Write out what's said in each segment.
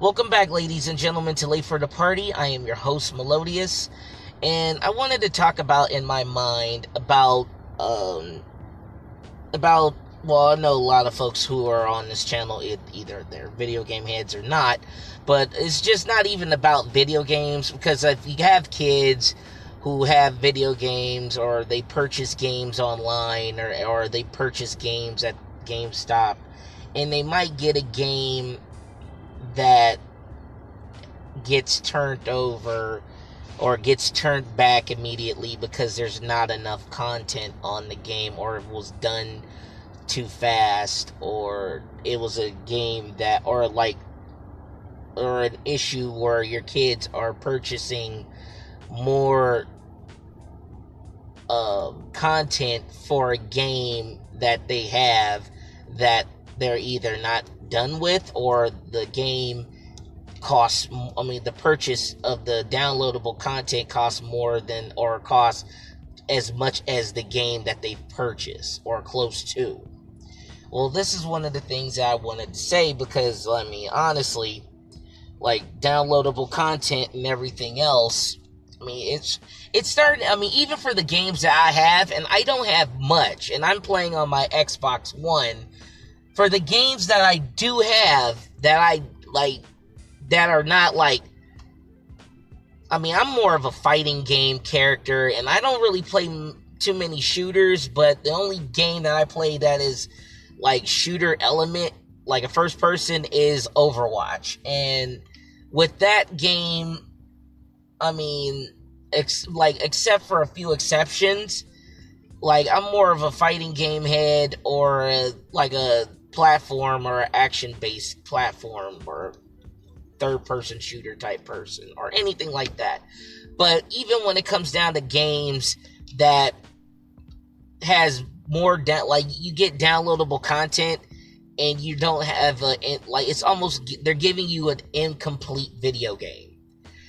Welcome back, ladies and gentlemen, to Late for the Party. I am your host, Melodious, and I wanted to talk about in my mind about um about well, I know a lot of folks who are on this channel, either they're video game heads or not, but it's just not even about video games because if you have kids who have video games or they purchase games online or, or they purchase games at GameStop and they might get a game that gets turned over or gets turned back immediately because there's not enough content on the game or it was done too fast or it was a game that or like or an issue where your kids are purchasing more uh, content for a game that they have that they're either not done with or the game costs i mean the purchase of the downloadable content costs more than or costs as much as the game that they purchase or close to well this is one of the things i wanted to say because i mean honestly like downloadable content and everything else I mean, it's it's starting. I mean, even for the games that I have, and I don't have much, and I'm playing on my Xbox One for the games that I do have that I like that are not like I mean, I'm more of a fighting game character and I don't really play m- too many shooters, but the only game that I play that is like shooter element, like a first person is Overwatch. And with that game, I mean, ex- like except for a few exceptions, like I'm more of a fighting game head or a, like a platform or action based platform or third person shooter type person or anything like that. But even when it comes down to games that has more da- like you get downloadable content and you don't have a like it's almost they're giving you an incomplete video game.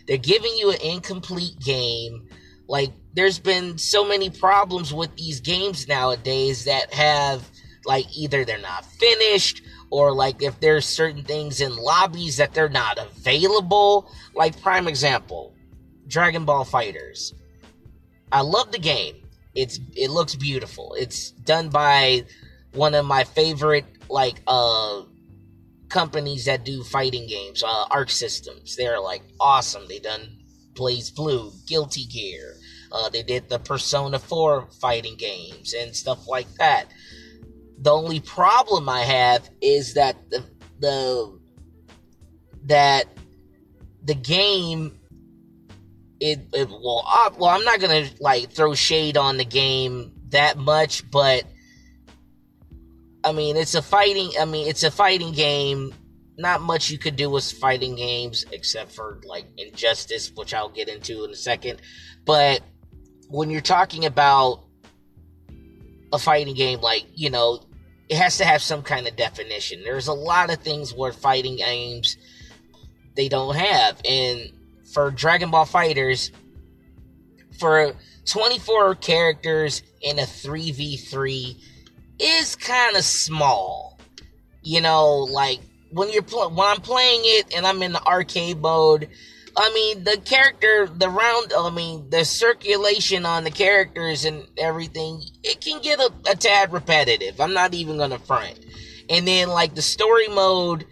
They're giving you an incomplete game. Like there's been so many problems with these games nowadays that have like either they're not finished or like if there's certain things in lobbies that they're not available. Like prime example, Dragon Ball FighterZ. I love the game. It's it looks beautiful. It's done by one of my favorite like uh companies that do fighting games, uh Arc Systems. They're like awesome. They done BlazBlue, Guilty Gear. Uh, they did the Persona 4 fighting games and stuff like that. The only problem I have is that the the that the game it, it well I, well I'm not gonna like throw shade on the game that much, but I mean it's a fighting. I mean it's a fighting game. Not much you could do with fighting games except for like Injustice, which I'll get into in a second. But when you're talking about a fighting game, like you know, it has to have some kind of definition. There's a lot of things where fighting games they don't have. And for Dragon Ball FighterZ, for 24 characters in a 3v3 is kind of small. You know, like when you're pl- when I'm playing it and I'm in the arcade mode, I mean, the character, the round, I mean, the circulation on the characters and everything, it can get a, a tad repetitive. I'm not even gonna front. And then, like, the story mode,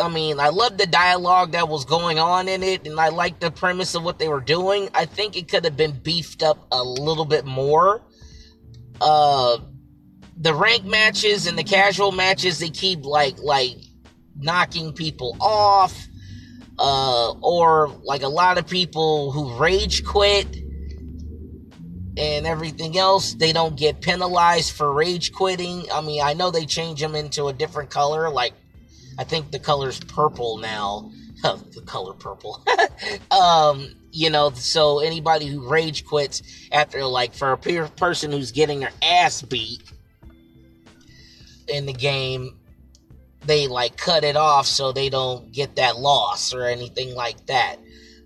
I mean, I love the dialogue that was going on in it, and I like the premise of what they were doing. I think it could have been beefed up a little bit more. Uh, the rank matches and the casual matches, they keep, like, like, knocking people off uh, or like a lot of people who rage quit and everything else, they don't get penalized for rage quitting. I mean, I know they change them into a different color. Like, I think the color's purple now. the color purple. um, you know, so anybody who rage quits after, like, for a person who's getting their ass beat in the game, they like cut it off so they don't get that loss or anything like that.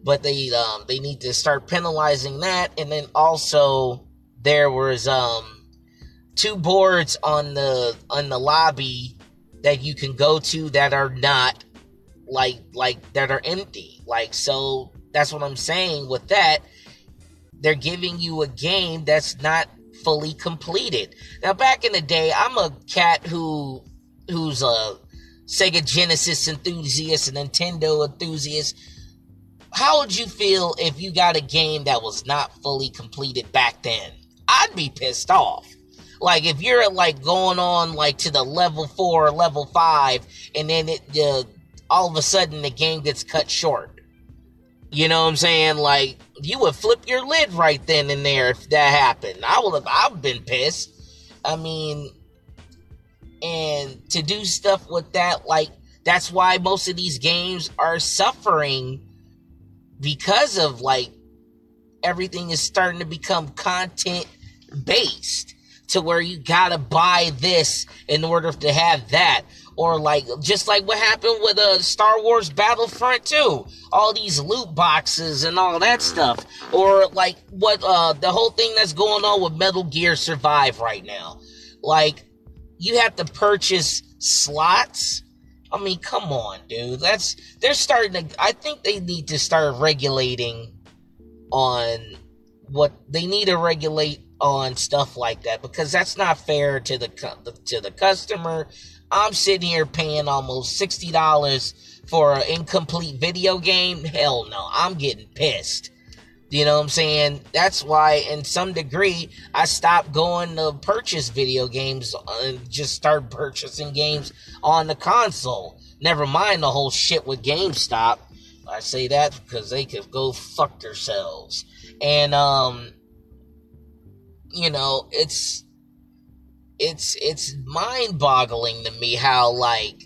But they um they need to start penalizing that and then also there was um two boards on the on the lobby that you can go to that are not like like that are empty. Like so that's what I'm saying with that. They're giving you a game that's not fully completed. Now back in the day, I'm a cat who who's a Sega Genesis enthusiast, a Nintendo enthusiast. How would you feel if you got a game that was not fully completed back then? I'd be pissed off. Like if you're like going on like to the level four, level five, and then it uh, all of a sudden the game gets cut short. You know what I'm saying? Like you would flip your lid right then and there if that happened. I would have. I've been pissed. I mean, and to do stuff with that, like that's why most of these games are suffering because of like everything is starting to become content based to where you gotta buy this in order to have that. Or like just like what happened with uh, Star Wars Battlefront 2. All these loot boxes and all that stuff. Or like what uh the whole thing that's going on with Metal Gear Survive right now. Like you have to purchase slots. I mean, come on, dude. That's they're starting to I think they need to start regulating on what they need to regulate on stuff like that because that's not fair to the to the customer. I'm sitting here paying almost sixty dollars for an incomplete video game. Hell no, I'm getting pissed. You know what I'm saying? That's why, in some degree, I stopped going to purchase video games and just start purchasing games on the console. Never mind the whole shit with GameStop. I say that because they could go fuck themselves. And um, you know, it's it's it's mind-boggling to me how like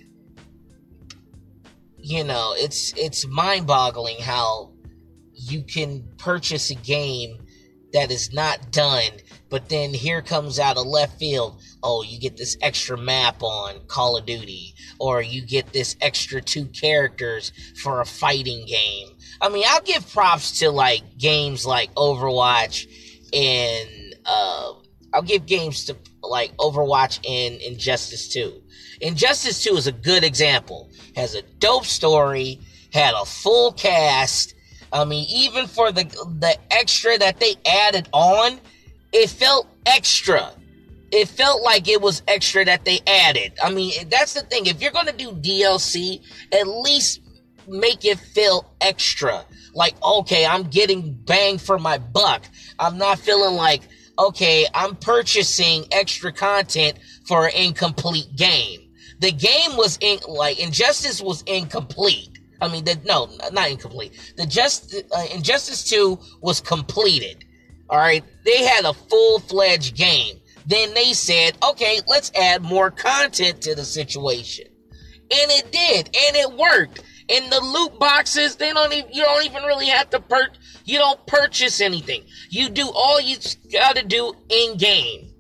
you know, it's it's mind-boggling how you can purchase a game that is not done, but then here comes out of left field, oh, you get this extra map on Call of Duty, or you get this extra two characters for a fighting game. I mean, I'll give props to like games like Overwatch and uh, I'll give games to like Overwatch and Injustice 2. Injustice 2 is a good example. Has a dope story, had a full cast. I mean, even for the the extra that they added on, it felt extra. It felt like it was extra that they added. I mean, that's the thing. If you're going to do DLC, at least make it feel extra. Like, okay, I'm getting bang for my buck. I'm not feeling like, okay, I'm purchasing extra content for an incomplete game. The game was in, like, Injustice was incomplete. I mean, the, no, not incomplete. The just, uh, Injustice 2 was completed. Alright? They had a full-fledged game. Then they said, okay, let's add more content to the situation. And it did, and it worked. In the loot boxes, they don't even, you don't even really have to per, you don't purchase anything. You do all you gotta do in game.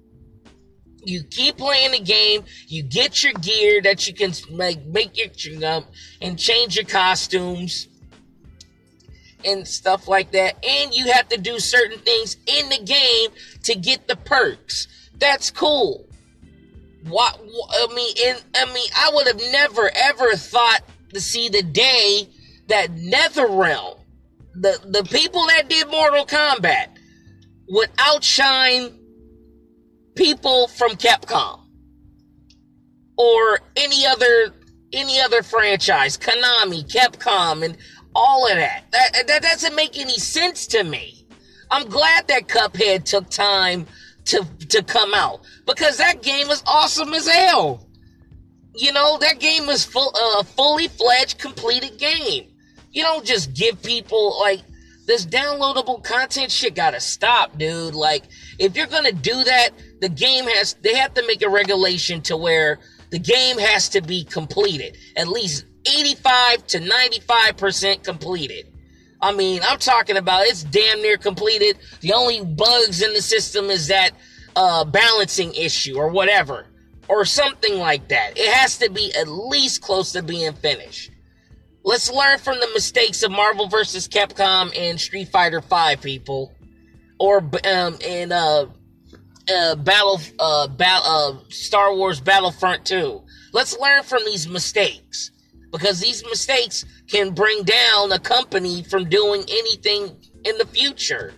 You keep playing the game, you get your gear that you can make, make your, um, and change your costumes and stuff like that. And you have to do certain things in the game to get the perks. That's cool. What, I mean, in, I mean, I would have never ever thought to see the day that NetherRealm, the, the people that did Mortal Kombat, would outshine people from Capcom or any other any other franchise, Konami, Capcom, and all of that. That that doesn't make any sense to me. I'm glad that Cuphead took time to to come out because that game is awesome as hell. You know, that game is full, a uh, fully fledged, completed game. You don't just give people like this downloadable content shit gotta stop, dude. Like, if you're gonna do that, the game has, they have to make a regulation to where the game has to be completed. At least 85 to 95% completed. I mean, I'm talking about it's damn near completed. The only bugs in the system is that, uh, balancing issue or whatever or something like that. It has to be at least close to being finished. Let's learn from the mistakes of Marvel vs. Capcom and Street Fighter V, people, or um, in uh, uh, Battle uh, ba- uh, Star Wars Battlefront 2. Let's learn from these mistakes. because these mistakes can bring down a company from doing anything in the future.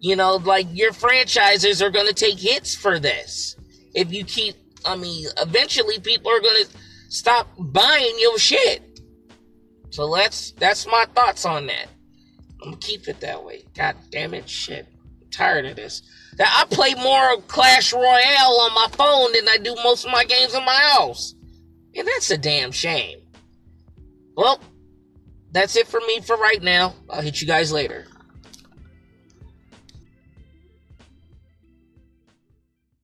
You know, like your franchises are going to take hits for this. If you keep, I mean, eventually people are going to stop buying your shit. So that's that's my thoughts on that. I'm gonna keep it that way. God damn it, shit. I'm tired of this. I play more Clash Royale on my phone than I do most of my games in my house. And that's a damn shame. Well, that's it for me for right now. I'll hit you guys later.